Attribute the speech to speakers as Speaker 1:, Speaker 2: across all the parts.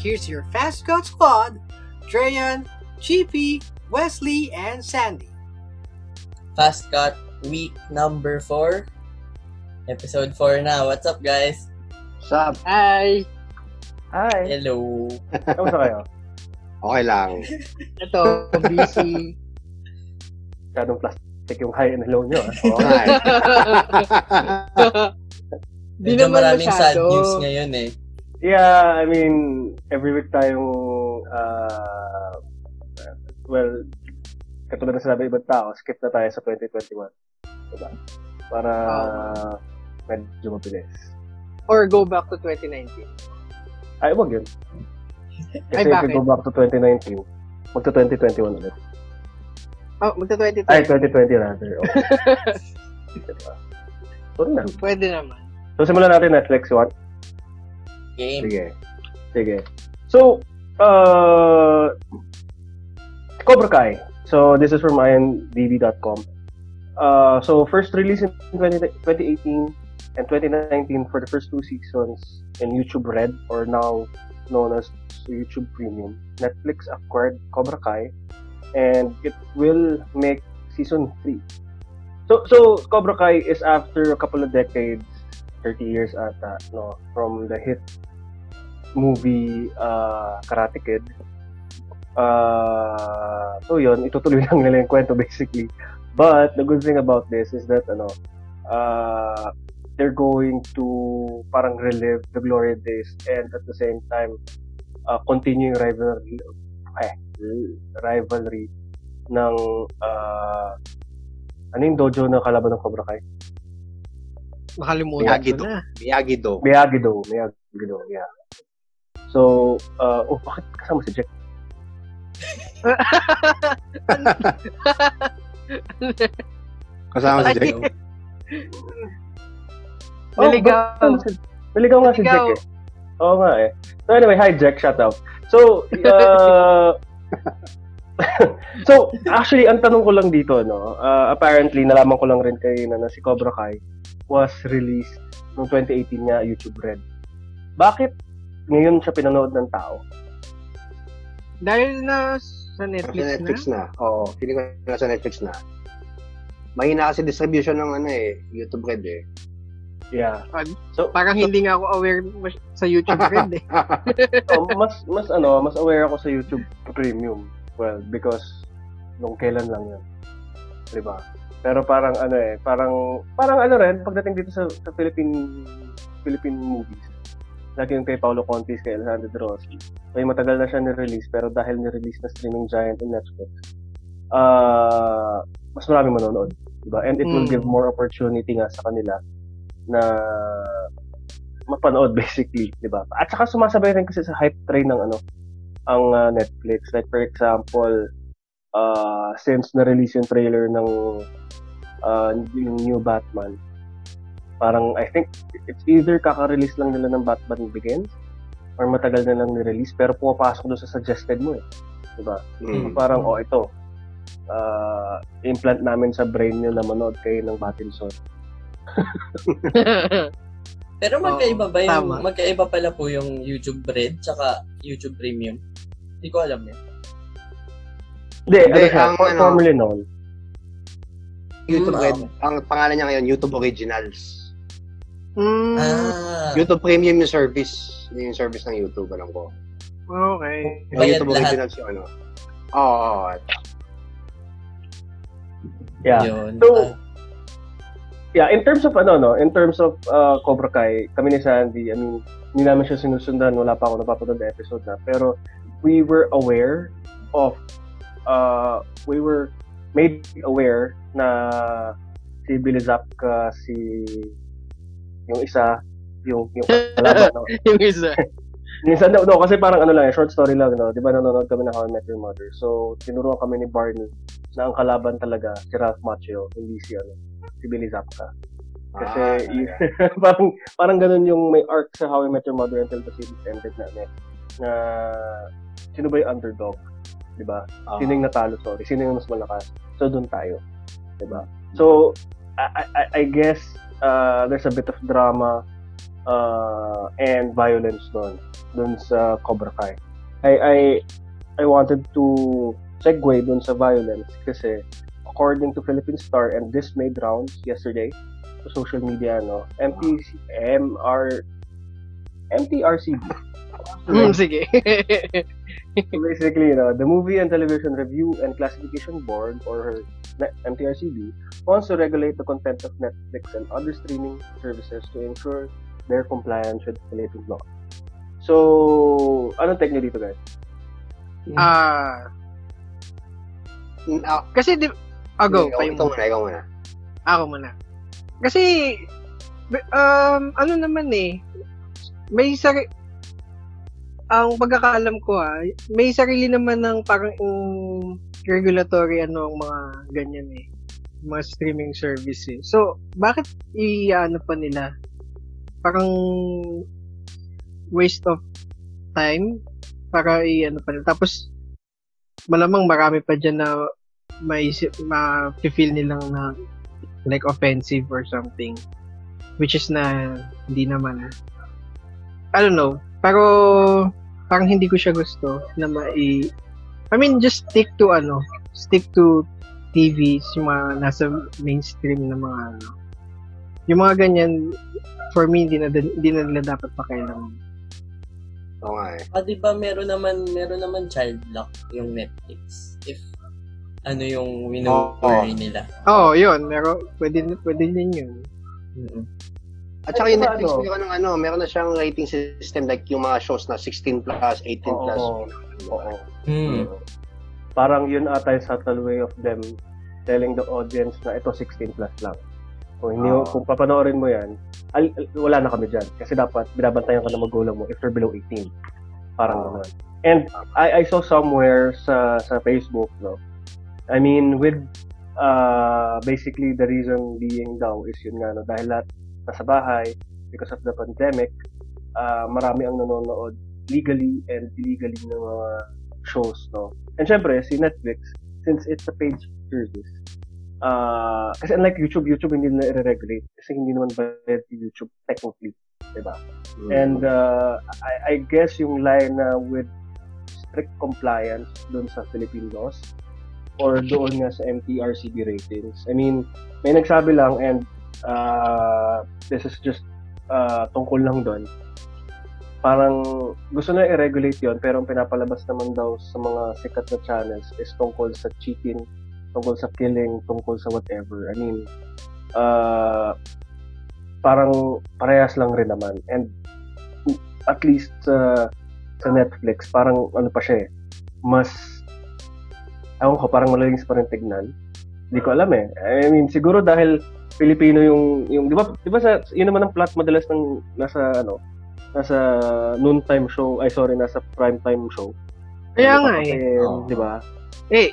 Speaker 1: Here's your Fast Scout Squad, Dreyan, GP, Wesley, and Sandy.
Speaker 2: Fast Cut Week number 4. Episode 4 na. What's up, guys?
Speaker 3: Sup?
Speaker 4: Hi!
Speaker 5: Hi!
Speaker 2: Hello.
Speaker 5: Kamusta kayo?
Speaker 3: Okay lang.
Speaker 4: Ito, busy.
Speaker 5: Masyadong plastic yung high and low nyo. ah.
Speaker 3: Oo nga eh.
Speaker 4: Di naman
Speaker 2: maraming sad news ngayon eh.
Speaker 5: Yeah, I mean, every week tayong, uh, well, katulad na sinabi ibang tao, skip na tayo sa 2021. Diba? Para medyo mabilis.
Speaker 4: Or go back to 2019.
Speaker 5: Ay, wag yun.
Speaker 4: Ay,
Speaker 5: Kasi if
Speaker 4: bakit?
Speaker 5: we go back to 2019, magto 2021 ulit.
Speaker 4: Oh, magta 2020.
Speaker 5: Ay, 2020 rather. Okay. diba? So, na.
Speaker 4: Pwede naman.
Speaker 5: So, simulan natin Netflix one.
Speaker 2: Game.
Speaker 5: Sige. Sige. So, uh, Cobra Kai. So, this is from IMDb.com. Uh, so, first release in 20, 2018 and 2019 for the first two seasons in YouTube Red, or now known as YouTube Premium. Netflix acquired Cobra Kai, and it will make season 3. So, so Cobra Kai is after a couple of decades, 30 years ata, no, from the hit movie uh, Karate Kid. Uh, so yun, itutuloy lang nila yung kwento basically. But the good thing about this is that ano, uh, they're going to parang relive the glory days and at the same time uh, continuing rivalry eh, rivalry ng uh, ano yung dojo na kalaban ng Cobra Kai?
Speaker 4: Makalimutan
Speaker 3: Miyagi-Do.
Speaker 4: ko na.
Speaker 3: Miyagi-Do.
Speaker 5: Miyagi-Do. Miyagi-Do, yeah. So, uh, oh, bakit kasama si Jack?
Speaker 3: Kasama si Jack.
Speaker 4: Naligaw.
Speaker 5: Oh, naligaw nga si Jack eh. Oo nga eh. So anyway, hi Jack, shut up. So, uh, so actually, ang tanong ko lang dito, no, uh, apparently, nalaman ko lang rin kayo na, na si Cobra Kai was released noong 2018 nga YouTube Red. Bakit ngayon siya pinanood ng tao?
Speaker 4: Dahil na sa
Speaker 3: Sa
Speaker 4: Netflix,
Speaker 3: Netflix
Speaker 4: na.
Speaker 3: na. Oo, feeling ko na sa Netflix na. Mahina kasi distribution ng ano eh, YouTube Red eh.
Speaker 5: Yeah.
Speaker 4: So, parang hindi nga ako aware mas- sa YouTube Red eh.
Speaker 5: So, mas mas ano, mas aware ako sa YouTube Premium. Well, because nung kailan lang 'yun. 'Di ba? Pero parang ano eh, parang parang ano rin pagdating dito sa sa Philippine Philippine movies. Lagi yung kay Paulo Contis, kay Alejandro De Rossi. May matagal na siya ni-release pero dahil ni-release na streaming giant in Netflix, ah mas maraming manonood. Diba? And it will
Speaker 4: Mm.
Speaker 5: give more opportunity nga sa kanila na mapanood basically, 'di ba? At saka sumasabay rin kasi sa hype train ng ano ang ah, Netflix. Like for example, uh, since na-release yung trailer ng uh, yung new Batman, parang I think it's either kaka-release lang nila ng Batman Begins or matagal na lang ni-release pero pumapasok doon sa suggested mo eh. 'Di ba?
Speaker 3: Mm.
Speaker 5: Parang oh ito. Uh, implant namin sa brain nyo na manood kayo ng Batinson.
Speaker 2: Pero magkaiba ba yung,
Speaker 4: tama.
Speaker 2: magkaiba pala po yung YouTube Red tsaka YouTube Premium? Hindi ko alam yun.
Speaker 5: Hindi, ano siya,
Speaker 3: ang
Speaker 5: for-
Speaker 3: ano-
Speaker 5: formerly known.
Speaker 3: YouTube
Speaker 2: Mm,
Speaker 3: Red. Ang pangalan niya ngayon, YouTube Originals.
Speaker 4: Mm,
Speaker 2: Ah,
Speaker 3: YouTube Premium yung service. Yun yung service ng YouTube, alam ko.
Speaker 4: okay.
Speaker 3: Yung
Speaker 2: Bayad
Speaker 3: YouTube
Speaker 2: lahat.
Speaker 3: Originals yung ano. Oo, oo, oo.
Speaker 5: Yeah.
Speaker 2: yun.
Speaker 5: So,
Speaker 2: Ah,
Speaker 5: Yeah, in terms of ano no, in terms of uh, Cobra Kai, kami ni Sandy, I mean, hindi namin siya sinusundan, wala pa ako napapanood na episode na, pero we were aware of uh we were made aware na si Billy Zapka, si yung isa, yung yung kalaban, no?
Speaker 4: yung isa.
Speaker 5: Yung isa, no, no, kasi parang ano lang, eh, short story lang, no? Di ba nanonood kami ng How I Met Your Mother? So, tinuruan kami ni Barney na ang kalaban talaga si Ralph Macchio, hindi si ano, si Billy Zapka. Kasi
Speaker 3: Ah,
Speaker 5: y- parang parang ganun yung may arc sa How I Met Your Mother until the series ended na ano, na sino ba yung underdog? 'Di ba?
Speaker 3: Ah.
Speaker 5: Sino yung natalo, sorry. Sino yung mas malakas? So doon tayo. 'Di ba? So I, I, I guess uh, there's a bit of drama uh, and violence doon doon sa Cobra Kai. I I I wanted to segue doon sa violence kasi according to Philippine Star and this made rounds yesterday sa social media no MP MR MTRCB
Speaker 4: Hmm, sige.
Speaker 5: So basically, you know, the Movie and Television Review and Classification Board, or MTRCB, wants to regulate the content of Netflix and other streaming services to ensure their compliance with Philippine law. So, anong take niyo dito, guys?
Speaker 4: Ah,
Speaker 3: Mm, ah,
Speaker 4: kasi di Ah, go.
Speaker 3: ikaw,
Speaker 4: Kayo
Speaker 3: ikaw
Speaker 4: muna.
Speaker 3: muna, ikaw muna.
Speaker 4: Ako muna. Kasi, um, ano naman eh, may sari... Ang pagkakaalam ko ha, may sarili naman ng parang um, regulatory ano ang mga ganyan eh. Mga streaming services. So, bakit i-ano pa nila? Parang waste of time para i-ano pa nila. Tapos, malamang marami pa dyan na may ma-feel nilang na like offensive or something which is na hindi naman I don't know pero parang hindi ko siya gusto na mai I mean just stick to ano stick to TVs yung mga nasa mainstream na mga ano yung mga ganyan for me hindi na, hindi na nila dapat pakialaman
Speaker 3: Oo nga eh.
Speaker 2: Ah, di ba meron naman, meron naman child lock yung Netflix. If ano yung wino-worry nila.
Speaker 4: Oo, oh, yun. Pero pwede, pwede din yun.
Speaker 2: Mm-mm.
Speaker 3: At saka yung Netflix,
Speaker 5: ano?
Speaker 3: meron ng ano, meron na siyang rating system like yung mga shows na 16 plus, 18 plus.
Speaker 5: Oo. Oo.
Speaker 2: Hmm.
Speaker 5: Parang yun ata yung subtle way of them telling the audience na ito 16 plus lang. Kung hindi
Speaker 3: Oo.
Speaker 5: kung papanoorin mo yan, al- al- wala na kami dyan. Kasi dapat binabantayan ka ng magulang mo if they're below 18. Parang
Speaker 3: Oo.
Speaker 5: naman. And I, I saw somewhere sa sa Facebook, no? I mean, with uh, basically the reason being daw is yun nga, no? Dahil lahat nasa bahay, because of the pandemic, uh, marami ang nanonood legally and illegally ng mga shows, no? And syempre, si Netflix, since it's a paid service, uh, kasi unlike YouTube, YouTube hindi na i-regulate kasi hindi naman bayad si YouTube technically, diba?
Speaker 3: Mm.
Speaker 5: And uh, I, I guess yung line na with strict compliance doon sa Philippine laws or doon nga sa MTRCB ratings. I mean, may nagsabi lang and uh, this is just uh, tungkol lang doon. Parang gusto na i-regulate yon pero ang pinapalabas naman daw sa mga sikat na channels is tungkol sa cheating, tungkol sa killing, tungkol sa whatever. I mean, uh, parang parehas lang rin naman. And at least sa sa Netflix, parang ano pa siya eh, mas ewan ko, parang malalinis pa rin tignan. Hindi ko alam eh. I mean, siguro dahil Filipino yung, yung di ba, di ba sa, yun naman ang plot madalas ng nasa, ano, nasa noontime show, ay sorry, nasa primetime show.
Speaker 4: Kaya
Speaker 5: Ano
Speaker 4: nga eh.
Speaker 5: Di ba?
Speaker 4: Eh,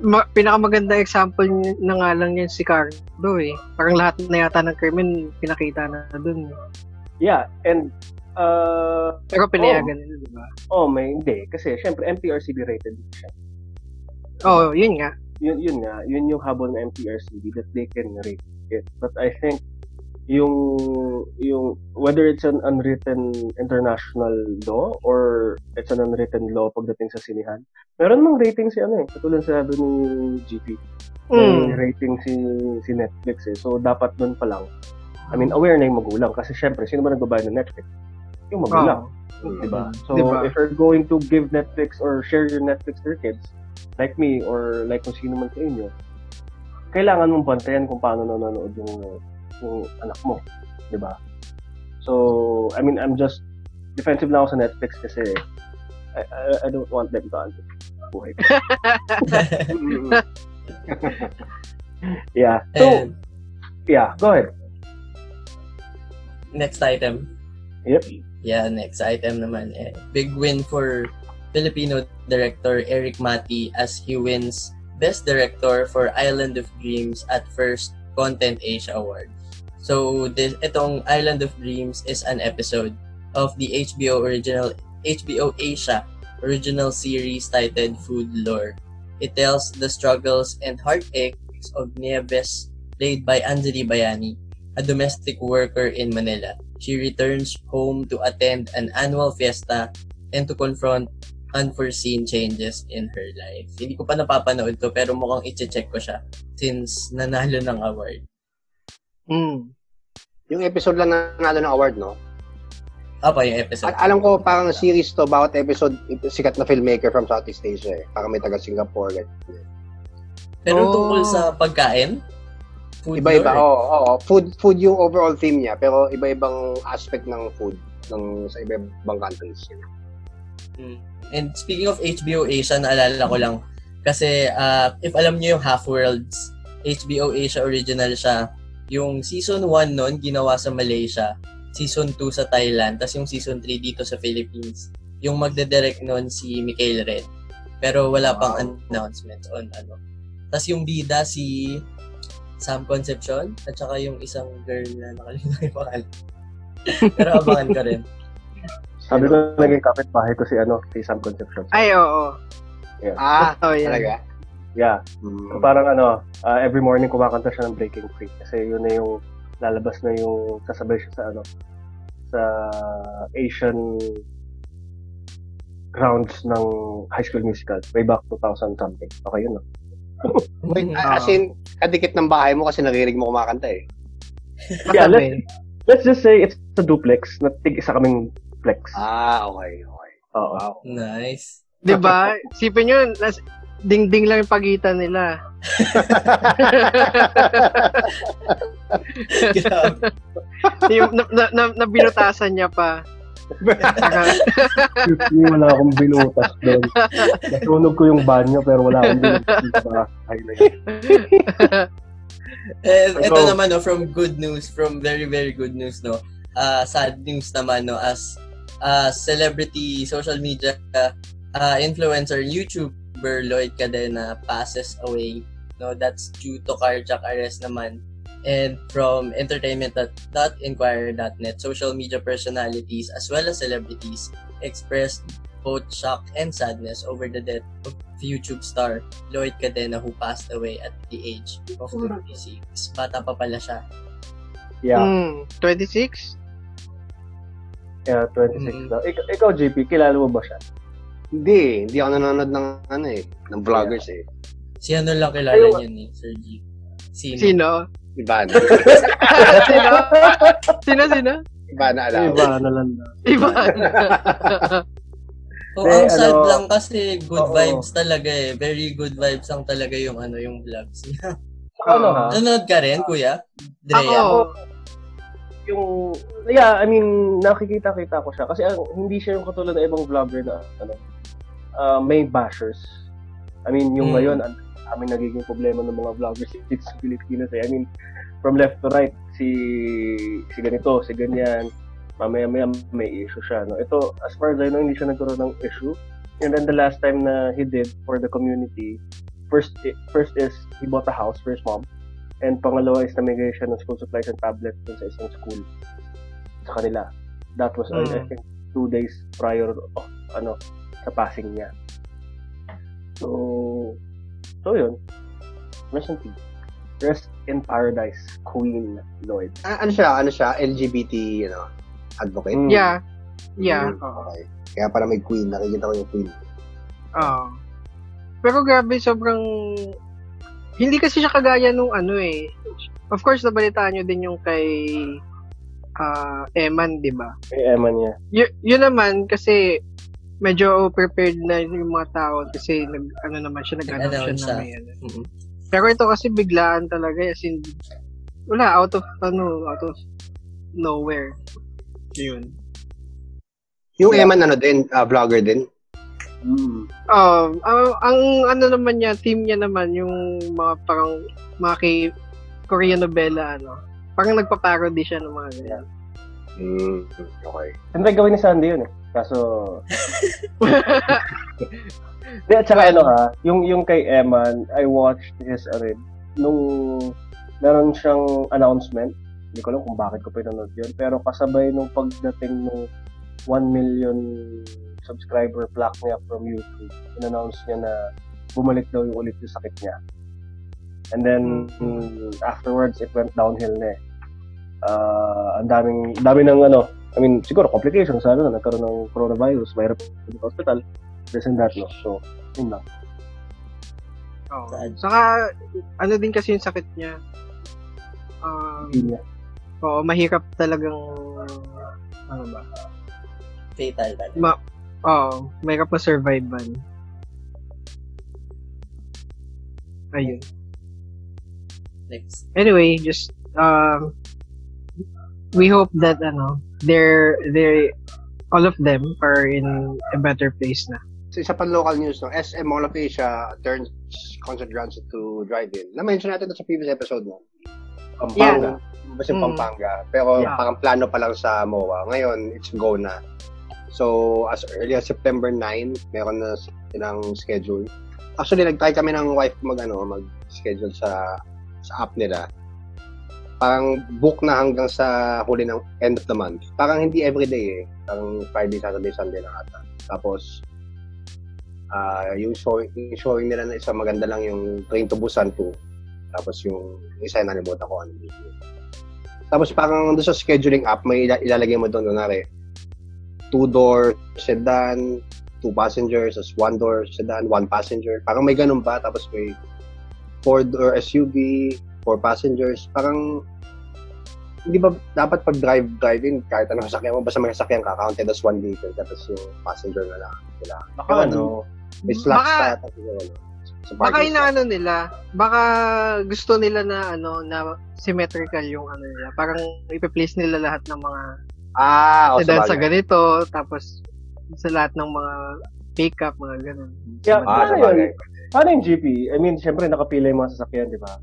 Speaker 4: ma- pinakamaganda example na nga lang yan si Cardo eh. Parang lahat na yata ng krimen pinakita na dun.
Speaker 5: Yeah, and uh,
Speaker 4: Pero pinayagan nila, di ba?
Speaker 5: oh, may hindi. Kasi, syempre, MTRCB rated siya.
Speaker 4: Oh, yun nga.
Speaker 5: Yun, yun nga, yun yung habol ng MTRCB that they can rate it. But I think yung yung whether it's an unwritten international law or it's an unwritten law pagdating sa sinihan. Meron mang rating si ano eh, katulad sa sabi ni GP. May
Speaker 4: Mm.
Speaker 5: rating si si Netflix eh. So dapat doon pa lang. I mean, aware na yung magulang kasi syempre sino ba nagbabayad ng Netflix? Yung magulang,
Speaker 4: Oo.
Speaker 5: di ba? So
Speaker 4: Diba?
Speaker 5: if you're going to give Netflix or share your Netflix to your kids, like me or like kung sino man sa inyo, kailangan mong bantayan kung paano nanonood yung, yung anak mo, ba? So, I mean, I'm just defensive na ako sa Netflix kasi I, I, I don't want them to answer buhay ko. Yeah. So,
Speaker 2: And
Speaker 5: yeah, go ahead.
Speaker 2: next item.
Speaker 5: Yep.
Speaker 2: Yeah, next item naman. Eh, big win for Filipino director Eric Mati as he wins Best Director for Island of Dreams at first Content Asia Award. So, this itong Island of Dreams is an episode of the HBO original HBO Asia original series titled Food Lore. It tells the struggles and heartaches of Nieves, played by Anjali Bayani, a domestic worker in Manila. she returns home to attend an annual fiesta and to confront unforeseen changes in her life. Hindi ko pa napapanood to pero mukhang i-check ko siya since nanalo ng award.
Speaker 4: Hmm.
Speaker 3: Yung episode lang na nanalo ng award, no?
Speaker 2: Apa yung episode?
Speaker 3: Al- alam ko, parang series to, bawat episode, sikat na filmmaker from Southeast Asia eh. Parang may taga Singapore. ganyan.
Speaker 2: Pero
Speaker 4: Oh.
Speaker 2: tungkol sa pagkain? Food
Speaker 3: Iba-iba,
Speaker 2: lore.
Speaker 3: oo. oo. Food, food yung overall theme niya, pero iba-ibang aspect ng food ng sa iba-ibang countries.
Speaker 2: Mm. And speaking of HBO Asia, naalala ko lang, kasi ah, if alam niyo yung Half-Worlds, HBO Asia original siya. Yung season 1 nun, ginawa sa Malaysia. Season 2 sa Thailand. Tapos yung season 3 dito sa Philippines. Yung magde-direct nun si Mikael Red. Pero wala pang
Speaker 3: Wow.
Speaker 2: announcements on ano. Tapos yung bida si Sam Concepcion at saka yung isang girl na nakalimutan yung pangalan. Pero abangan ko rin.
Speaker 5: Sabi ko naging kapitbahay ko si ano, si Sam Concepcion.
Speaker 4: Ay, oo.
Speaker 3: Ah,
Speaker 4: Oh, yan.
Speaker 3: talaga?
Speaker 5: Yeah.
Speaker 3: Hmm.
Speaker 5: So, parang ano, ah, every morning kumakanta siya ng Breaking Free kasi yun na yung lalabas na yung sasabay siya sa ano sa Asian grounds ng High School Musical way back 2000 something. Okay yun, no?
Speaker 3: Wait,
Speaker 4: Ah.
Speaker 3: as in, kadikit ng bahay mo kasi naririnig mo kumakanta eh.
Speaker 5: Yeah,
Speaker 4: Katabi.
Speaker 5: Let's just say it's a duplex na tig-isa kaming flex.
Speaker 3: Ah, okay, okay.
Speaker 5: Oo.
Speaker 3: Wow.
Speaker 2: Nice.
Speaker 4: 'Di ba? Sipin nyo, nas, ding-ding lang yung pagitan nila. Yung, na, na, na, nabinutasan niya pa.
Speaker 5: Wala akong binutas doon. Nasunog ko yung banyo pero wala akong binutas sa highlight.
Speaker 2: Eh, ito naman no, from good news, from very very good news no. Uh, sad news naman no as uh, celebrity social media uh, influencer YouTuber Lloyd Cadena passes away. No, that's due to cardiac arrest naman. And from entertainment.inquirer.net, social media personalities as well as celebrities expressed both shock and sadness over the death of YouTube star Lloyd Cadena who passed away at the age of 26. Bata pa pala siya.
Speaker 5: Yeah,
Speaker 4: hmm, 26?
Speaker 5: Yeah 26
Speaker 2: Mm.
Speaker 5: daw. Ik- ikaw, JP, kilala mo ba siya?
Speaker 3: Hindi, hindi ako nanonood ng ano eh, ng vloggers eh.
Speaker 2: Si ano lang kilala
Speaker 5: Ayaw.
Speaker 2: niya ni Sir G. Sino?
Speaker 4: Sino?
Speaker 3: Iba na.
Speaker 4: sino? Sino, sino?
Speaker 3: Iba na alam.
Speaker 5: Iba na lang na.
Speaker 4: Iba.
Speaker 2: Oh,
Speaker 5: Eh,
Speaker 2: ang sad
Speaker 5: ano,
Speaker 2: lang kasi good
Speaker 5: oo.
Speaker 2: vibes talaga eh. Very good vibes ang talaga yung ano yung vlogs niya.
Speaker 5: Ano?
Speaker 2: Nanonood ka rin, kuya?
Speaker 4: Ako,
Speaker 2: Drea?
Speaker 5: Yung yeah, I mean, nakikita-kita ko siya kasi ang- hindi siya yung katulad ng ibang vlogger na ano, uh, may bashers. I mean, yung
Speaker 2: Mm.
Speaker 5: ngayon, ang aming nagiging problema ng mga vloggers dito sa Pilipinas eh. I mean, from left to right, si si ganito, si ganyan, mamaya-maya may issue siya. No? Ito, as far as I know, hindi siya nagkaroon ng issue. And then the last time na he did for the community, first first is he bought a house for his mom. And pangalawa is namigay siya ng school supplies and tablets dun sa isang school sa kanila. That was, I- I
Speaker 4: Mm.
Speaker 5: think, two days prior of, ano, sa passing niya. So, so yun. Rest in peace. Rest in paradise, Queen Lloyd.
Speaker 3: A- ano siya? Ano siya? LGBT, you know, advocate?
Speaker 5: Mm.
Speaker 4: yeah. Yeah.
Speaker 3: Mm, Okay. Kaya para may queen. Nakikita ko yung queen.
Speaker 4: Oo. Pero grabe, sobrang... Hindi kasi siya kagaya nung ano eh. Of course, nabalitaan nyo din yung kay ah Eman, di ba?
Speaker 5: Kay Emma niya.
Speaker 4: Y- yun naman, kasi medyo prepared na yung mga tao kasi nag, ano naman siya, nag-announce siya na may ano.
Speaker 2: Mhm.
Speaker 4: Pero ito kasi biglaan talaga, as in, wala, out of, ano, out of nowhere. Yun.
Speaker 3: Yung
Speaker 5: Yeah.
Speaker 3: Eman, ano din, ah, vlogger din.
Speaker 5: Mm.
Speaker 4: Um, ang, ang ano naman niya, team niya naman, yung mga parang, mga kay Korean novela, ano. Parang nagpa-parody siya ng mga ganyan.
Speaker 3: Mm, okay.
Speaker 5: Siyempre gawin ni Sandy yun eh. Kaso... Di, at saka ano ha, yung, yung kay Eman, I watched his arid nung meron siyang announcement. Hindi ko alam kung bakit ko pinanood yun. Pero kasabay nung pagdating nung 1 million subscriber plaque niya from YouTube, in-announce niya na bumalik daw yung ulit yung sakit niya. And then, mm, afterwards, it went downhill na eh. ah ang daming dami ng ano, I mean, siguro complications, ano na, nagkaroon ng coronavirus, mahirap sa hospital, this and that, no? So, yun lang.
Speaker 4: Oo.
Speaker 2: Sad.
Speaker 4: Saka, ano din kasi yung sakit niya. Um,
Speaker 5: niya.
Speaker 4: oo, mahirap talagang, ano ba?
Speaker 2: Fatal talaga.
Speaker 4: Ma Oo, mahirap ma-survive man. Ayun.
Speaker 2: Next.
Speaker 4: Anyway, just, um, we hope that, ano, they're, they're, all of them are in a better place na.
Speaker 3: So, isa pang local news, no? SM Mall of Asia turns concert grounds to drive-in. Na-mention natin ito sa previous episode, no? Pampanga. Basta
Speaker 4: Mm.
Speaker 3: Pampanga. Pero
Speaker 4: Yeah.
Speaker 3: parang plano pa lang sa MOA. Ngayon, it's go na. So, as early as September 9, meron na silang schedule. Actually, nag-try kami ng wife mag, ano, mag-schedule sa sa app nila. Parang book na hanggang sa huli ng end of the month. Parang hindi everyday eh. Parang Friday, Saturday, Sunday lang ata. Tapos, ah yung, showing, yung showing nila na isa maganda lang yung Train to Busan 2. Tapos yung isa na nalimutan ko ano. Tapos parang doon sa scheduling app, may ila- ilalagay mo doon, kunwari, two-door sedan, two passengers, as one-door sedan, one passenger. Parang may ganun ba? Tapos may four-door SUV, four passengers. Parang, hindi ba dapat pag drive driving kahit anong sasakyan mo basta may sasakyan ka counted as one vehicle tapos yung passenger na lang sila
Speaker 5: Baka ano,
Speaker 3: may slots
Speaker 4: Baka-
Speaker 3: pa siguro no? Sa
Speaker 4: Baka
Speaker 3: parking slot.
Speaker 4: inaano nila, baka gusto nila na ano na symmetrical yung ano nila. Parang ipe-place nila lahat ng mga
Speaker 3: ah o
Speaker 4: sedan
Speaker 3: sa
Speaker 4: sa ganito, tapos sa lahat ng mga pickup, mga ganun.
Speaker 5: Yeah,
Speaker 3: ah,
Speaker 5: paano
Speaker 3: sa bagay.
Speaker 5: yun? Paano yung GP? I mean, syempre nakapila yung mga sasakyan, di ba?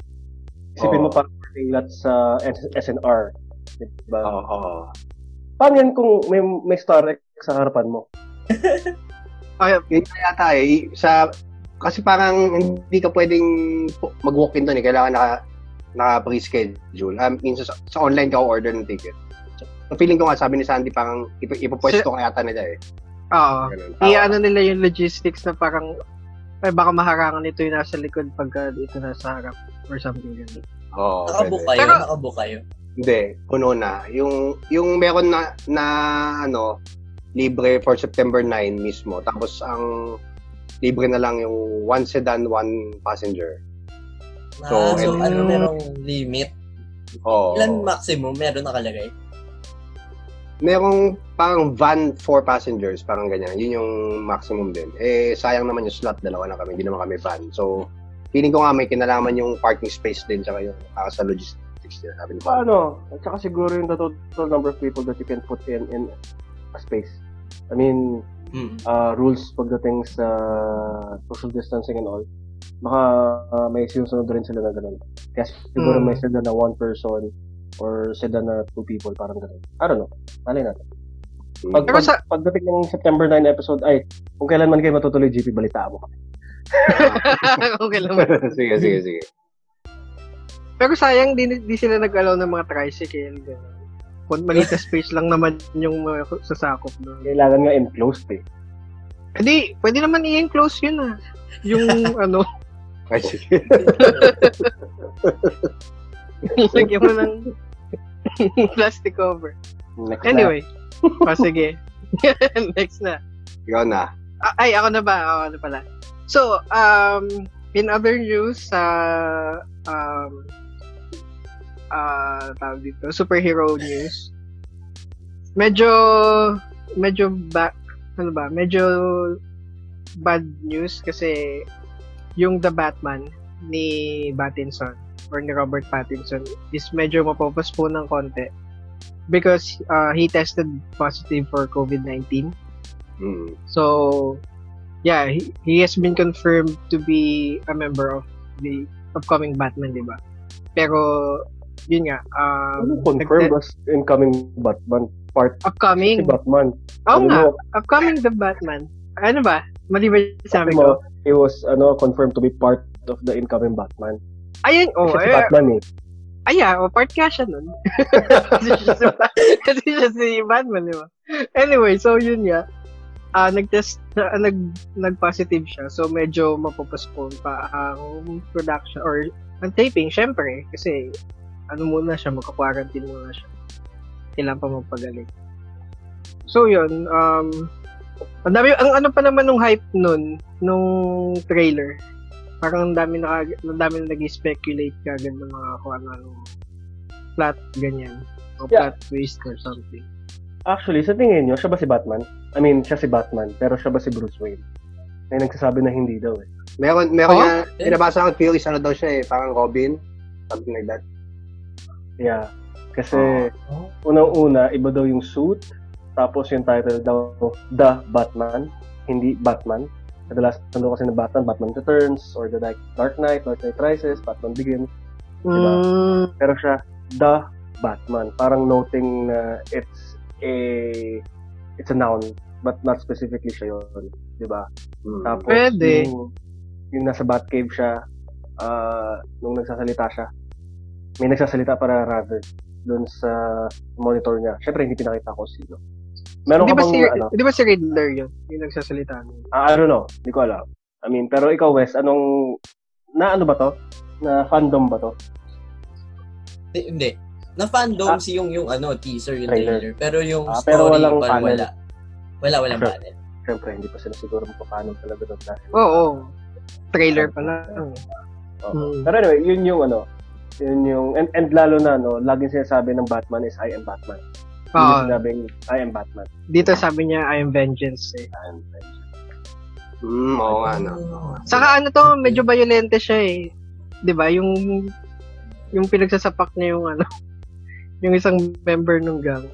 Speaker 5: Isipin
Speaker 3: Oo.
Speaker 5: mo parang parking lot sa SNR. Di ba?
Speaker 3: oo oo
Speaker 5: Paano yan kung may, may Star X sa harapan mo?
Speaker 4: Ay,
Speaker 3: Yun yata eh. Sa, kasi parang hindi ka pwedeng mag-walk-in doon eh. Kailangan naka, naka pre-schedule. Um, minsan sa, sa online ka order ng ticket. So, so, feeling ko nga, sabi ni Sandy, parang ip- ipopwesto ka yata nila eh.
Speaker 4: oo. I-ano nila yung logistics na parang ay baka maharangan ito yung nasa likod pagka dito nasa harap or something ganun.
Speaker 3: Oo, pwede.
Speaker 2: kayo?
Speaker 4: Pero-
Speaker 2: Nakabook kayo?
Speaker 3: Hindi, puno na. Yung, yung meron na, na, ano, libre for September 9 mismo. Tapos, ang libre na lang yung one sedan, one passenger.
Speaker 2: So,
Speaker 3: So,
Speaker 2: so
Speaker 4: and-
Speaker 2: ano, merong limit?
Speaker 3: Oo.
Speaker 2: Ilan maximum meron nakalagay?
Speaker 3: Merong parang van for passengers, parang ganyan. Yun yung maximum din. Eh, sayang naman yung slot, dalawa na kami, hindi naman kami van. So, feeling ko nga may kinalaman yung parking space din tsaka yung para sa logistics din. Sabi Paolo.
Speaker 5: Paano? At saka siguro yung the total number of people that you can put in in a space. I mean,
Speaker 2: Hmm.
Speaker 5: uh, rules pagdating sa social distancing and all. Baka uh, may sinusunod rin sila na ganun. Kaya siguro
Speaker 4: Hmm.
Speaker 5: may sila na one person or sila na two people, parang ganun. I don't know. Malay natin. Pag,
Speaker 4: Pero
Speaker 5: pag,
Speaker 4: sa-
Speaker 5: pagdating ng September 9 episode, ay, kung kailan man kayo matutuloy GP, balitaan mo kami.
Speaker 4: okay lang.
Speaker 3: sige, sige, sige.
Speaker 4: Pero sayang di, di sila nag-allow ng mga tricycle. Ganun. Kung maliit na space lang naman yung mga sasakop doon.
Speaker 5: Kailangan nga enclosed eh.
Speaker 4: Hindi, pwede naman i-enclose yun ah. Yung ano,
Speaker 3: Ay, sige.
Speaker 4: lagyan mo ng plastic cover.
Speaker 5: Next
Speaker 4: Anyway, o sige. Next na.
Speaker 3: Ikaw na.
Speaker 4: Ah, ay, ako na ba? Ako na pala. So, um, in other news, sa um, ah tawag dito, superhero news, medyo, medyo back, ano ba, medyo bad news kasi yung The Batman ni Pattinson or ni Robert Pattinson is medyo mapopospone ng konti because uh, he tested positive for COVID-19.
Speaker 3: Hmm.
Speaker 4: So, yeah, he, he has been confirmed to be a member of the upcoming Batman, di ba? Pero, yun nga,
Speaker 5: Ano
Speaker 4: um,
Speaker 5: confirmed
Speaker 4: nagte-
Speaker 5: as incoming Batman part si
Speaker 4: upcoming,
Speaker 5: Batman.
Speaker 4: oo
Speaker 5: Ano
Speaker 4: nga,
Speaker 5: mo,
Speaker 4: upcoming the Batman. Ano ba? Mali ba sabi
Speaker 5: sabi mo,
Speaker 4: ko?
Speaker 5: he was ano confirmed to be part of the incoming Batman.
Speaker 4: Ayun, oh,
Speaker 5: Kasi si
Speaker 4: eh,
Speaker 5: Batman eh.
Speaker 4: ay, ah, oh, part ka siya nun. kasi, siya si, Batman, di ba? Anyway, so yun nga, ah nag-test, ah, nag, nag-positive siya. So, medyo mapopospone pa ang production or ang taping, syempre, kasi ano muna siya, magka-quarantine muna siya. Kailangan pa magpagaling. So, yun. Um, ang dami, ang ano pa naman nung hype nun, nung trailer. Parang ang dami na, ang dami na nag-speculate kagad ng mga kung ano, ano plot, ganyan. O
Speaker 5: Yeah.
Speaker 4: plot twist or something.
Speaker 5: Actually, sa tingin nyo, siya ba si Batman? I mean, siya si Batman, pero siya ba si Bruce Wayne? May nagsasabi na hindi daw eh.
Speaker 3: Meron, meron
Speaker 4: Oh?
Speaker 3: niya, pinabasa ko theories, ano daw siya eh, parang Robin, something like that.
Speaker 5: Yeah. Kasi,
Speaker 2: Oh.
Speaker 5: unang-una, iba daw yung suit, tapos yung title daw, The Batman, hindi Batman. Kadalasan daw kasi na Batman, Batman Returns, or The Dark Dark Knight, Dark Knight Rises, Batman Begins. Diba?
Speaker 4: Mm,
Speaker 5: Pero siya, The Batman. Parang noting na it's a, it's a noun, but not specifically siya yun. Diba?
Speaker 3: Hmm.
Speaker 5: Tapos,
Speaker 4: Pwede.
Speaker 5: Yung, yung nasa Batcave siya, ah, nung nagsasalita siya, may nagsasalita para rather doon sa monitor niya. Siyempre, hindi pinakita ko sino. Meron
Speaker 4: di
Speaker 5: ka
Speaker 4: ba
Speaker 5: bang,
Speaker 4: si,
Speaker 5: ano,
Speaker 4: di ba si Riddler yun? Yung nagsasalita nun.
Speaker 5: ah, I don't know, hindi ko alam. I mean, pero ikaw, Wes, anong, na ano ba to? Na fandom ba to?
Speaker 2: Hindi, hindi. Na fandom
Speaker 5: Ah.
Speaker 2: si yung yung ano teaser yung
Speaker 5: Trailer.
Speaker 2: trailer. Pero yung
Speaker 5: Ah,
Speaker 2: story
Speaker 5: pero walang
Speaker 2: parang
Speaker 5: panel.
Speaker 2: wala. Wala walang
Speaker 5: Sure.
Speaker 2: panel.
Speaker 5: Siyempre, hindi pa sila siguro magpapaano talaga doon. dahil-
Speaker 4: Oo. Trailer pa lang.
Speaker 5: Oo.
Speaker 4: Hmm.
Speaker 5: Pero anyway, yun yung ano, yun yung, and, and lalo na, no, laging sinasabi ng Batman is, I am Batman. Niya sinabing, I am Batman.
Speaker 4: Dito sabi niya, I am vengeance eh.
Speaker 5: I am Batman.
Speaker 3: Hmm, oo nga, no.
Speaker 4: Saka ano to, medyo violente siya eh. 'Di ba Yung yung pinagsasapak niya yung ano, yung isang member ng gang.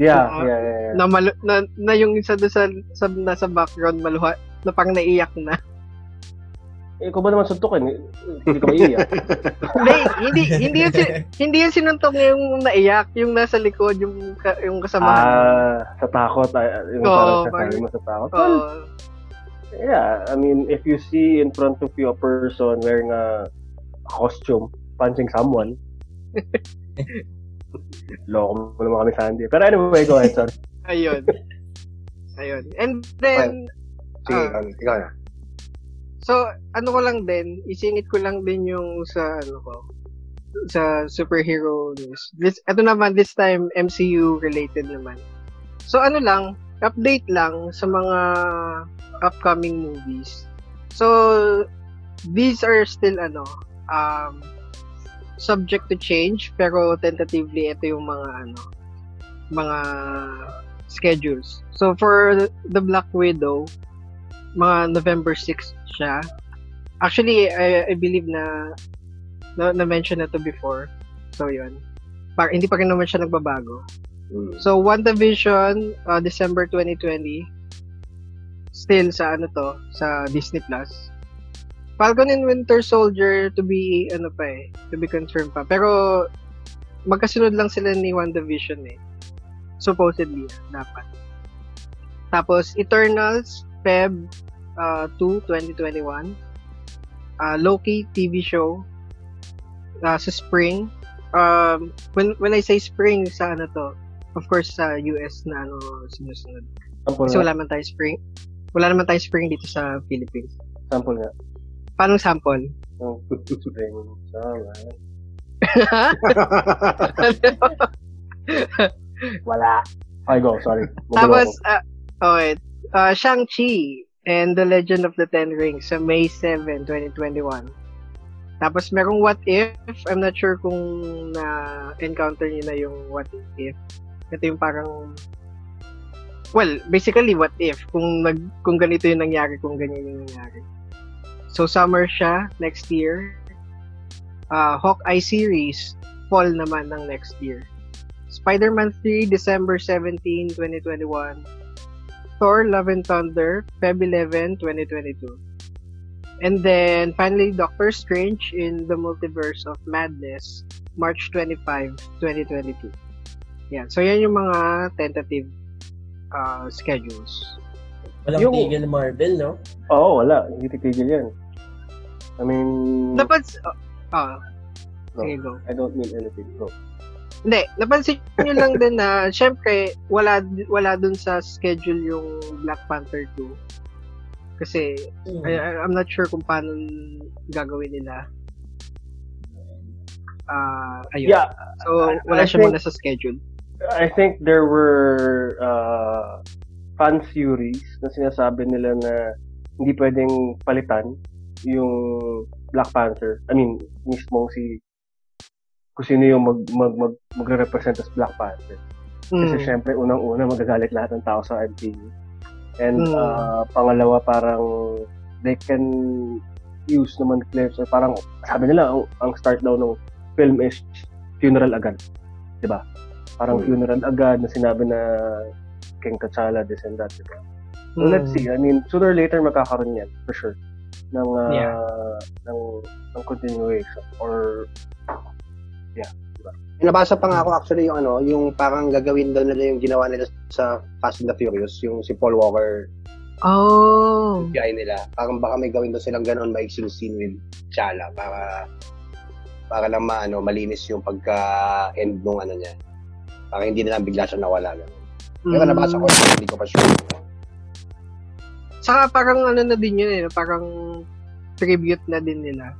Speaker 5: Yeah,
Speaker 4: Ah,
Speaker 5: yeah, yeah, yeah.
Speaker 4: Na, malu- na, na yung isa doon sa, sa, nasa background maluha, na parang naiyak na.
Speaker 5: Eh, ikaw ba naman suntukin? Eh, Hindi ka maiiyak.
Speaker 4: hindi, hindi, hindi yung, si- hindi yung sinuntok niya yung naiyak, yung nasa likod, yung, yung kasamahan.
Speaker 5: ah, sa takot. ay, yung
Speaker 4: Oo,
Speaker 5: parang mo sa takot. Well, yeah, I mean, if you see in front of you a person wearing a costume, punching someone, loko mo naman kami Sandy. Pero anyway, go ahead, sorry.
Speaker 4: ayun. Ayun. And then,
Speaker 3: Sige,
Speaker 4: Ah.
Speaker 3: ikaw, ikaw na.
Speaker 4: So, ano ko lang din, isingit ko lang din yung sa, ano ko, sa superhero news. This, ito naman, this time, MCU related naman. So, ano lang, update lang sa mga upcoming movies. So, these are still, ano, um, subject to change, pero tentatively, ito yung mga, ano, mga schedules. So, for the Black Widow, mga November 6 siya. Actually, I, I believe na na, na-mention na to before. So, yun. Par, hindi pa rin naman siya nagbabago.
Speaker 3: Hmm.
Speaker 4: So, WandaVision, uh, December 2020. Still sa ano to, sa Disney Plus. Falcon and Winter Soldier to be, ano pa eh, to be confirmed pa. Pero, magkasunod lang sila ni WandaVision eh. Supposedly, dapat. Tapos, Eternals, Feb uh, 2, 2021. Uh, Loki TV show uh, sa spring. Um, when when I say spring sa ano to, of course sa US na ano sinusunod.
Speaker 5: Sample
Speaker 4: Kasi wala man tayo spring. Wala naman tayo spring dito sa Philippines.
Speaker 5: Sample nga.
Speaker 4: Paano sample?
Speaker 5: Oh, spring. Wala. Ay, go. Sorry. Bumalo
Speaker 4: Tapos, uh, okay. Uh, Shang-Chi and the Legend of the Ten Rings sa May 7, 2021. Tapos, merong What If. I'm not sure kung na-encounter niyo na yung What If. Ito yung parang Well, basically, what if? Kung, nag, kung ganito yung nangyari, kung ganyan yung nangyari. So, summer siya next year. Uh, Hawkeye series, fall naman ng next year. Spider-Man 3, December 17, 2021. Thor, Love and Thunder, Feb 11, 2022. And then, finally, Doctor Strange in the Multiverse of Madness, March 25, 2022. Yan. So, yan yung mga tentative uh, schedules.
Speaker 2: Walang
Speaker 5: Yung-
Speaker 2: tigil Marvel, no?
Speaker 5: Oo, wala. Hindi titigil yan. I mean,
Speaker 4: Dapat, uh, ah, sige, go.
Speaker 5: I don't mean anything. Go.
Speaker 4: Hindi, napansin nyo lang din na, syempre, wala, wala dun sa schedule yung Black Panther 2. Kasi, I, I- I'm not sure kung paano gagawin nila. ah ayun.
Speaker 5: Yeah,
Speaker 4: So, wala
Speaker 5: I
Speaker 4: siya
Speaker 5: think-
Speaker 4: muna sa schedule.
Speaker 5: I think there were uh, fan theories na sinasabi nila na hindi pwedeng palitan yung Black Panther. I mean, mismo si kung sino yung mag, mag, mag, magre-represent as Black Panther. Kasi
Speaker 4: Mm.
Speaker 5: syempre, unang-una, magagalit lahat ng tao sa MCU. And
Speaker 4: Mm.
Speaker 5: uh, pangalawa, parang they can use naman clips or parang sabi nila, ang, ang start daw ng film is funeral agad. 'Di ba? Parang
Speaker 3: Mm.
Speaker 5: funeral agad na sinabi na King T'Challa, this and that. Diba? So,
Speaker 4: Mm.
Speaker 5: let's see. I mean, sooner or later, magkakaroon yan, for sure. Ng, uh,
Speaker 4: Yeah.
Speaker 5: ng, ng continuation. Or,
Speaker 3: Nabasa pa nga ako actually yung ano, yung parang gagawin daw nila yung ginawa nila sa Fast and the Furious, yung si Paul Walker
Speaker 4: Oh.
Speaker 3: guy nila. Parang baka may gawin daw silang ganoon maiksing scene with Chala para para lang maano malinis yung pagka end nung ano niya. Para hindi na lang bigla siya nawala ganun. Pero
Speaker 4: Mm.
Speaker 3: nabasa ko hindi ko pa sure.
Speaker 4: Saka parang ano na din yun eh, parang tribute na din nila.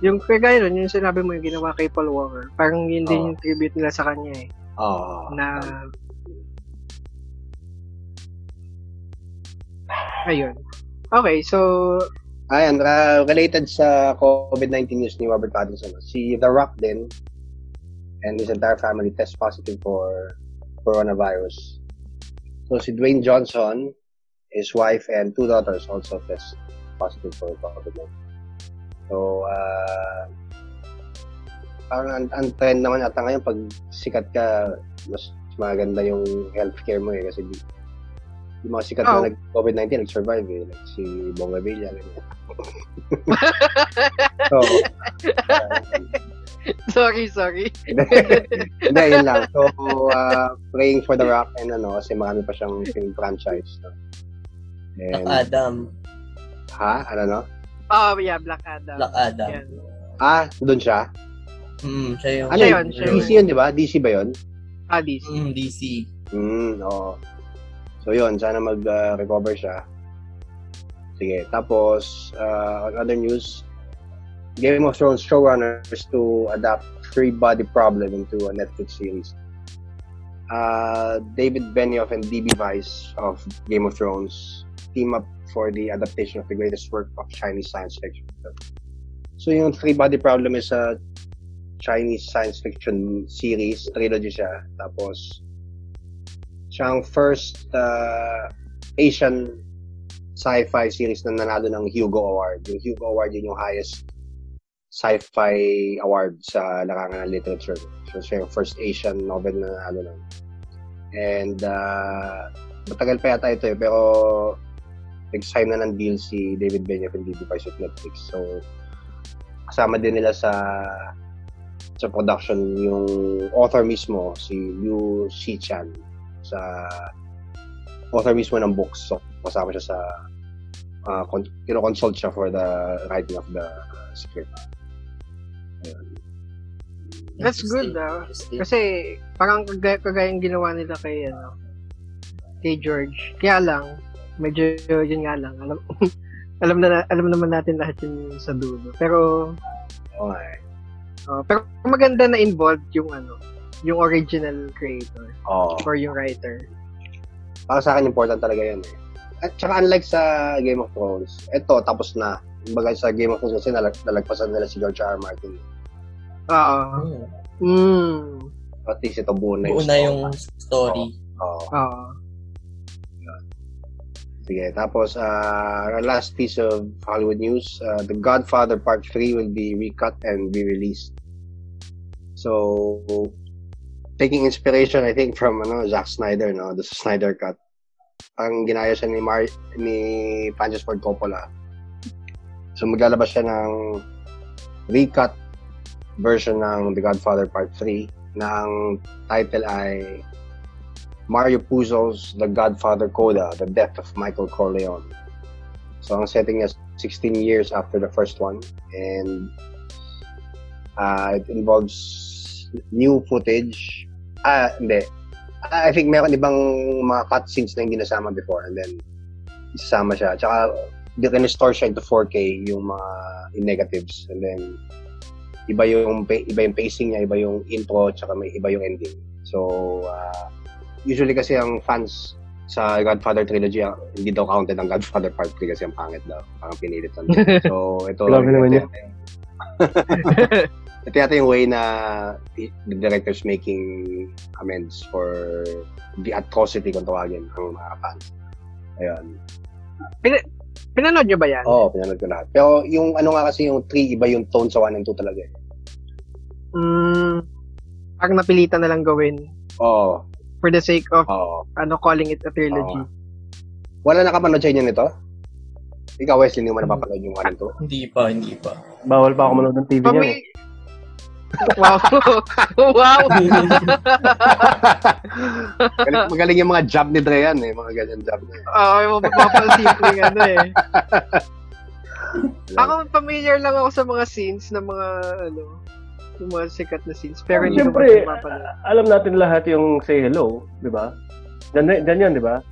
Speaker 4: Yung kagaya nun, yung sinabi mo yung ginawa kay Paul Walker, parang yun din
Speaker 3: Oo.
Speaker 4: yung tribute nila sa kanya eh.
Speaker 3: Oo.
Speaker 4: Na Ayun. Okay, so
Speaker 3: Ayan, ra- related sa COVID-19 news ni Robert Pattinson. Si The Rock din and his entire family test positive for coronavirus. So si Dwayne Johnson, his wife and two daughters also test positive for COVID-19. So, uh, parang ang, ang trend naman ata ngayon pag sikat ka, mas maganda yung healthcare mo eh kasi di- yung mga sikat
Speaker 4: Oh.
Speaker 3: na nag-COVID-19 nag-survive eh. Like si Bong Revilla, ganyan. so, uh,
Speaker 4: sorry, sorry.
Speaker 3: hindi, yun lang. So, uh, praying for The Rock and ano, kasi marami pa siyang film franchise. No? And,
Speaker 2: Adam.
Speaker 3: ha? Ano no?
Speaker 4: Oh, yeah, Black Adam.
Speaker 2: Black Adam.
Speaker 4: Yan.
Speaker 3: Ah, doon siya?
Speaker 2: Mm, siya yung...
Speaker 3: Ano
Speaker 4: Siya
Speaker 3: yun?
Speaker 4: yun, siya
Speaker 3: DC yun, di ba? DC ba yun?
Speaker 4: Ah, DC.
Speaker 2: Mm, DC.
Speaker 3: Hmm, oo. So, yun. Sana mag-recover siya. Sige. Tapos, uh, on other news, Game of Thrones showrunners to adapt Three Body Problem into a Netflix series. Uh, David Benioff and D.B. Weiss of Game of Thrones team up for the adaptation of the greatest work of Chinese science fiction. So yung Three Body Problem is a Chinese science fiction series, trilogy siya. Tapos, siyang first uh, Asian sci-fi series na nanalo ng Hugo Award. Yung Hugo Award yun yung highest sci-fi award sa larangan ng literature. So, siya yung first Asian novel na nanalo nun. And, uh, matagal pa yata ito eh, pero nag-sign na ng deal si David Benioff and D.B. Weiss with Netflix. So, kasama din nila sa sa production yung author mismo, si Liu Xichan, sa author mismo ng books. So, kasama siya sa uh, con- kino-consult siya for the writing of the script. Ayun.
Speaker 4: That's good, ah. Kasi parang kagaya, kagaya yung ginawa nila kay ano kay George. Kaya lang medyo yun nga lang. Alam alam na alam naman natin lahat yun sa dulo. Pero
Speaker 3: Okay.
Speaker 4: oh, pero maganda na involved yung ano, yung original creator
Speaker 3: Oo.
Speaker 4: or yung writer.
Speaker 3: Para sa akin, important talaga yan eh. At saka unlike sa Game of Thrones, eto, tapos na. Kumbaga sa Game of Thrones kasi nalag, nalagpasan nila si George R. R. Martin.
Speaker 4: Oo.
Speaker 2: Mm.
Speaker 4: Mm.
Speaker 3: At least ito buo na
Speaker 2: Buo
Speaker 3: yung
Speaker 2: na
Speaker 3: story.
Speaker 2: yung story.
Speaker 3: Oo.
Speaker 4: Oo.
Speaker 3: Sige, tapos uh, our last piece of Hollywood news, uh, The Godfather Part 3 will be recut and re-released. So, taking inspiration, I think, from ano, Zack Snyder, no? The Snyder Cut. Ang ginaya siya ni, Mar ni Francis Ford Coppola. So, maglalabas siya ng recut version ng The Godfather Part 3 na ang title ay Mario Puzo's The Godfather Coda, The Death of Michael Corleone. So, ang setting niya 16 years after the first one. And uh, it involves new footage. Ah, hindi. I think meron ibang mga cutscenes na hindi nasama before and then isasama siya. Tsaka, di restore siya into 4K yung mga in negatives and then iba yung iba yung pacing niya, iba yung intro, tsaka may iba yung ending. So, uh, usually kasi ang fans sa Godfather trilogy, ah, hindi daw counted ang Godfather Part 3 kasi ang pangit daw. Parang pinilit lang. So, ito,
Speaker 5: Grabe naman
Speaker 3: ito,
Speaker 5: yun.
Speaker 3: yata yung- ito yata yung way na the director's making amends for the atrocity kung tawagin ang mga fans. Ayun.
Speaker 4: Pinanood nyo ba yan?
Speaker 3: Oo, oh, pinanood ko lahat. Pero yung ano nga kasi yung 3, iba yung tone sa 1 and 2 talaga. eh.
Speaker 4: Mm, parang napilitan na lang gawin
Speaker 3: Oo.
Speaker 4: For the sake of
Speaker 3: Oo.
Speaker 4: ano calling it a trilogy.
Speaker 3: Oo. Wala nakapanood sa inyo nito? Ikaw, Wesley, hindi mo napapanood yung 1 and 2?
Speaker 2: Hindi pa, hindi pa.
Speaker 5: Bawal pa ako manood ng TV niya.
Speaker 4: Pami...
Speaker 5: Eh.
Speaker 4: wow. wow.
Speaker 3: Galing, magaling yung mga job ni Dreyan eh. Mga ganyan job na.
Speaker 4: Oo, yung mapapalsimple ano eh. Ako familiar lang ako sa mga scenes ng mga ano, yung mga sikat na scenes. Pero ko
Speaker 5: Siyempre, alam natin lahat yung say hello, di ba? Diyan, diyan yan, di ba?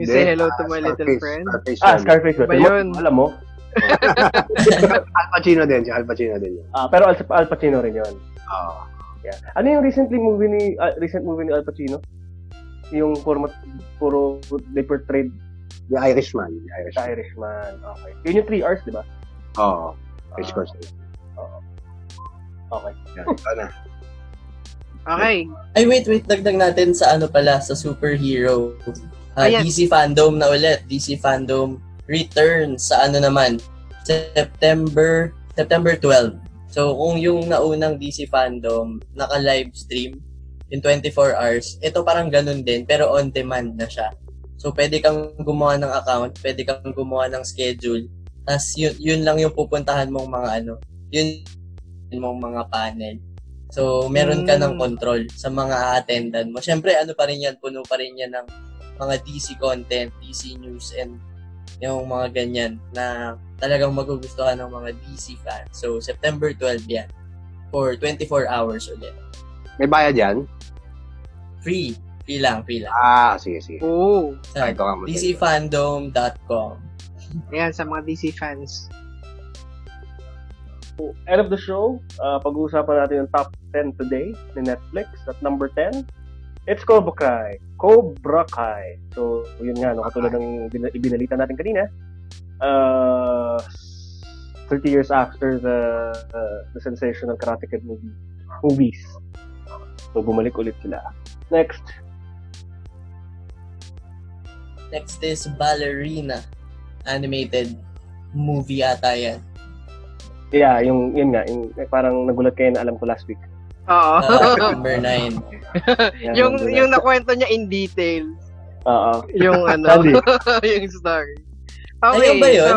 Speaker 4: You say hello to my little
Speaker 3: Scarface.
Speaker 4: friend.
Speaker 3: Scarface
Speaker 5: Ah. Scarface ba?
Speaker 4: Yun?
Speaker 5: Alam mo?
Speaker 3: Al Pacino din. Si Al Pacino din yun.
Speaker 5: Ah, pero Al, Al Pacino rin yun.
Speaker 3: Oo.
Speaker 5: Yeah. Ano yung recently movie ni ah, recent movie ni Al Pacino? Yung puro puro they portrayed
Speaker 3: The Irishman. The
Speaker 5: the
Speaker 3: Irishman.
Speaker 5: Irishman. Okay. Yun yung 3 hours, di ba?
Speaker 3: Oo. Of
Speaker 5: Ah,
Speaker 3: course.
Speaker 5: Okay.
Speaker 3: Yan. Ito na.
Speaker 4: Okay.
Speaker 2: Ay, wait, wait. Dagdag natin sa ano pala, sa superhero. Ah,
Speaker 4: Ayan.
Speaker 2: DC Fandom na ulit. DC Fandom returns sa ano naman, September September 12. So, kung yung naunang DC Fandom naka-live stream in 24 hours, ito parang ganun din, pero on demand na siya. So, pwede kang gumawa ng account, pwede kang gumawa ng schedule, tas yun, yun lang yung pupuntahan mong mga ano, yun mong mga panel. So, meron ka ng
Speaker 4: Mm.
Speaker 2: control sa mga attendan mo. Siyempre, ano pa rin yan, puno pa rin yan ng mga DC content, DC news, and yung mga ganyan na talagang magugustuhan ng mga DC fans. So, September 12 yan. For 24 hours ulit.
Speaker 3: May bayad yan?
Speaker 2: Free. Free lang, free lang.
Speaker 3: Ah, sige, sige.
Speaker 4: Oo.
Speaker 2: Sa. DCFandom.com.
Speaker 4: Ayan, sa mga DC fans.
Speaker 5: End of the show, uh, pag-uusapan natin yung top 10 today ni Netflix. At number 10, it's Cobra Kai. Cobra Kai. So, yun nga, no, katulad ng bin- ibinalita natin kanina, uh, 30 years after the uh, the sensational Karate Kid movie, movies. So, bumalik ulit sila. Next,
Speaker 2: Next is Ballerina. Animated movie ata yan.
Speaker 5: Yeah, yung, yun nga, yung, eh, parang nagulat kayo na alam ko last week.
Speaker 4: Oo.
Speaker 2: Uh, number 9.
Speaker 5: Yan,
Speaker 4: yung
Speaker 5: nagulat.
Speaker 4: yung nakwento niya in detail.
Speaker 5: Oo.
Speaker 4: Yung ano, yung story.
Speaker 2: Ayun ba yun?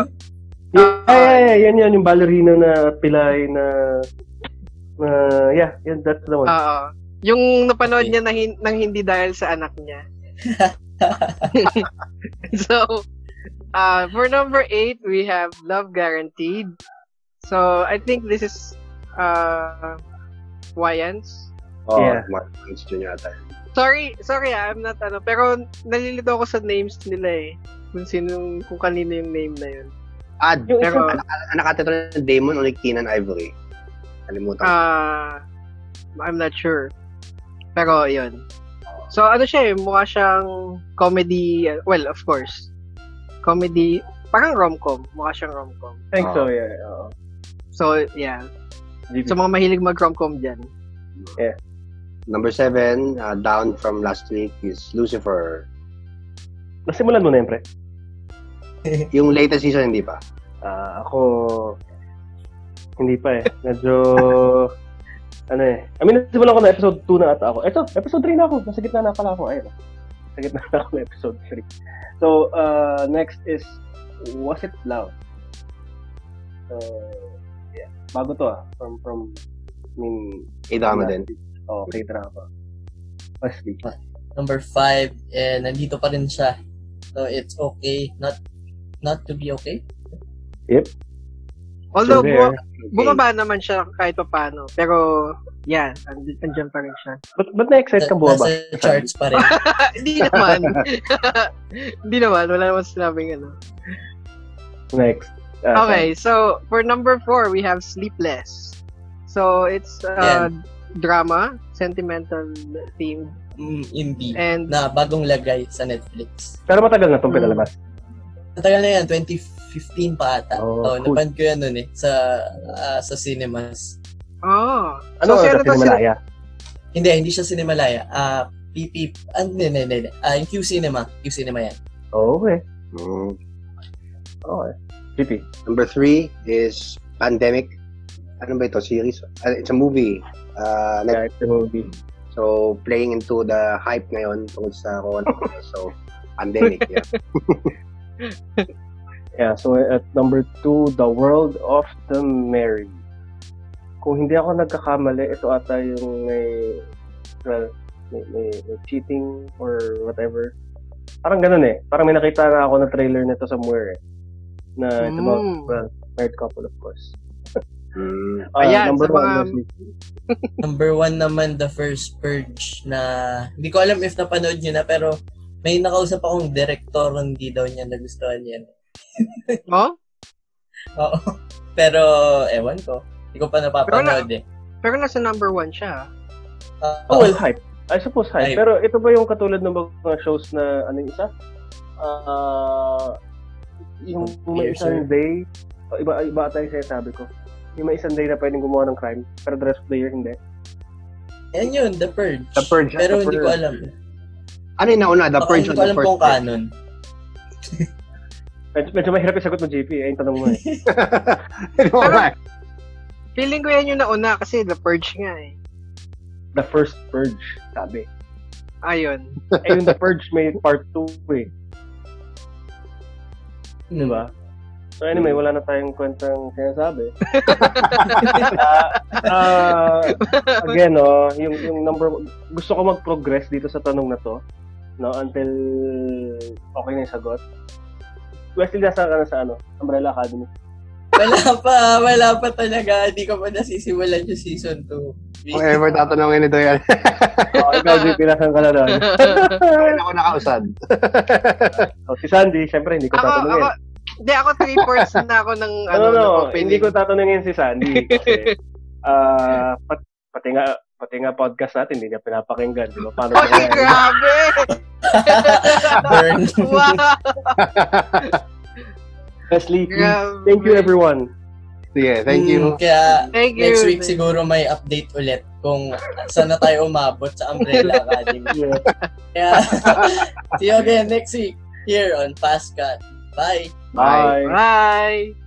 Speaker 5: Yeah, yeah, yeah, yan yan, yung ballerina na pilay na, na, yeah, yeah, that's the one.
Speaker 4: Oo. Yung napanood
Speaker 2: Okay.
Speaker 4: niya na hin- nang hindi dahil sa anak niya. so, uh, for number eight, we have Love Guaranteed. So, I think this is uh, Wayans.
Speaker 3: Oh,
Speaker 5: Yeah.
Speaker 3: Lynch yun yata.
Speaker 4: Sorry, sorry ah, I'm not ano, pero nalilito ako sa names nila eh. Kung sino, kung kanino yung name na yun.
Speaker 3: Ah,
Speaker 5: Yung
Speaker 4: Pero,
Speaker 3: anak, anak ata ito ng Damon o ni Keenan Ivory. Kalimutan. ko.
Speaker 4: ah, I'm not sure. Pero, yun. So, ano siya eh, mukha siyang comedy, uh, well, of course. Comedy, parang rom-com. Mukha siyang rom-com.
Speaker 5: I think so, yeah. oo.
Speaker 4: So, yeah. Sa mga mahilig mag-rom-com dyan.
Speaker 3: Number seven, uh, down from last week is Lucifer.
Speaker 5: Nasimulan mo na yun, pre.
Speaker 3: Yung latest season, hindi pa.
Speaker 5: Ah, ako, hindi pa eh. Medyo, ano eh. I mean, nasimulan ko na episode 2 na ata ako. Eto, episode 3 na ako. Nasa gitna na pala ako. Ayun. Nasa gitna na ako ng episode 3. So, uh, next is, Was It Loud? So, yeah. Bago to ah. From, from, I mean,
Speaker 3: A-drama din.
Speaker 5: Oh, K-drama. Wesley.
Speaker 2: Number 5, eh, nandito pa rin siya. So, it's okay not not to be okay.
Speaker 4: Although,
Speaker 5: So
Speaker 4: bu-
Speaker 5: there.
Speaker 4: bumaba naman siya kahit pa paano. Pero, yeah, and- andyan pa rin siya.
Speaker 5: But, but na-excite ka buwa ba?
Speaker 2: Nasa charts pa rin.
Speaker 4: Hindi naman. Hindi naman. Wala naman sinabing ano.
Speaker 5: Next. Ah,
Speaker 4: Okay, so, for number four, we have Sleepless. So, it's uh, drama, sentimental theme,
Speaker 2: Mm, indie.
Speaker 4: and
Speaker 2: Na bagong lagay sa Netflix.
Speaker 5: Pero matagal na itong
Speaker 4: Mm.
Speaker 5: pinalabas.
Speaker 2: Matagal na yan, 2015 pa ata.
Speaker 5: Oh,
Speaker 2: Oh,
Speaker 5: cool.
Speaker 2: napanood ko yan nun eh, sa, ah, sa cinemas.
Speaker 4: oh.
Speaker 5: Ano
Speaker 4: so,
Speaker 5: so,
Speaker 4: ano to, si,
Speaker 5: Malaya?
Speaker 2: Hindi, hindi siya Cinemalaya. Ah, PP, ah, hindi, hindi, hindi. Ah, yung Q Cinema. Q Cinema yan.
Speaker 5: Oh, okay.
Speaker 3: Mm.
Speaker 5: Okay. GP.
Speaker 3: Number three is Pandemic. Ano ba ito? Series? Uh, it's a movie. Uh,
Speaker 5: Yeah, it's a movie.
Speaker 3: So, playing into the hype ngayon tungkol sa corona. so, pandemic, yeah.
Speaker 5: Yeah, so at number two, The World of the Merry. Kung hindi ako nagkakamali, ito ata yung may, well, may, may, may cheating or whatever. Parang ganun eh. Parang may nakita na ako na trailer nito somewhere eh. Na it's about,
Speaker 4: Mm.
Speaker 5: well, married couple of course.
Speaker 3: Mm.
Speaker 5: Ah,
Speaker 4: Ayan,
Speaker 5: number
Speaker 4: sa
Speaker 5: one,
Speaker 4: mga-.
Speaker 2: Number one naman, The First Purge na hindi ko alam if napanood nyo na pero may nakausap akong director hindi daw niya nagustuhan yan.
Speaker 4: oh?
Speaker 2: Oo. Pero, ewan ko. Hindi ko pa napapanood eh.
Speaker 4: Pero nasa number one siya.
Speaker 2: Ah,
Speaker 5: Oh, well, hype. I suppose hype.
Speaker 2: Hype.
Speaker 5: Pero ito ba yung katulad ng mga shows na ano yung isa? Ah, yung may
Speaker 2: Piercer.
Speaker 5: isang day, oh, iba iba ata yung sinasabi ko. Yung may isang day na pwedeng gumawa ng crime, pero the rest of the year hindi.
Speaker 2: yan yun, The Purge.
Speaker 3: The Purge.
Speaker 2: Pero
Speaker 3: The
Speaker 2: hindi ko
Speaker 3: Purge.
Speaker 2: alam.
Speaker 3: Ano yung nauna? The
Speaker 2: Baka
Speaker 3: Purge
Speaker 2: hindi
Speaker 3: or
Speaker 2: ko
Speaker 3: the
Speaker 2: alam
Speaker 3: first
Speaker 2: kung
Speaker 3: Purge?
Speaker 2: canon.
Speaker 5: Medyo, medyo mahirap yung sagot mo, JP. Eh, yung tanong mo eh.
Speaker 4: Pero-. Feeling ko yan yung nauna kasi The Purge nga eh.
Speaker 5: The first purge, sabi.
Speaker 4: Ayun.
Speaker 5: Eh, yung The Purge may part 2 eh. Di ba? So anyway, wala na tayong kwentang sinasabi. Ah, ah, again, no, yung, yung number gusto ko mag-progress dito sa tanong na to, no, until okay na yung sagot. Wesley, nasa ka na sa ano, Umbrella Academy.
Speaker 2: Wala pa, wala pa talaga. Hindi ko pa nasisimulan yung season 2.
Speaker 3: Kung ever tatanungin ito yan.
Speaker 5: Oh, ikaw, JP, nasan ka na doon?
Speaker 3: Kailan ako nakausad.
Speaker 5: So, si Sandy, syempre, hindi ko
Speaker 4: ako,
Speaker 5: tatanungin.
Speaker 4: ako, hindi ako three fourths na ako ng
Speaker 5: No,
Speaker 4: ano,
Speaker 5: no, no.
Speaker 4: ng opening.
Speaker 5: Hindi ko tatanungin si Sandy kasi ah pat, pati nga pati nga podcast natin hindi niya pinapakinggan, di ba? Paano kaya?
Speaker 4: grabe!
Speaker 2: Burn.
Speaker 4: wow!
Speaker 5: Leslie,
Speaker 4: Grabe.
Speaker 5: thank you everyone.
Speaker 3: Sige, thank you.
Speaker 2: Mm, Kaya,
Speaker 4: Thank you.
Speaker 2: next week siguro may update ulit kung saan na tayo umabot sa Umbrella Academy.
Speaker 5: Yeah.
Speaker 2: Kaya, see you again next week here on Fast Cut. Bye!
Speaker 5: Bye.
Speaker 4: Bye!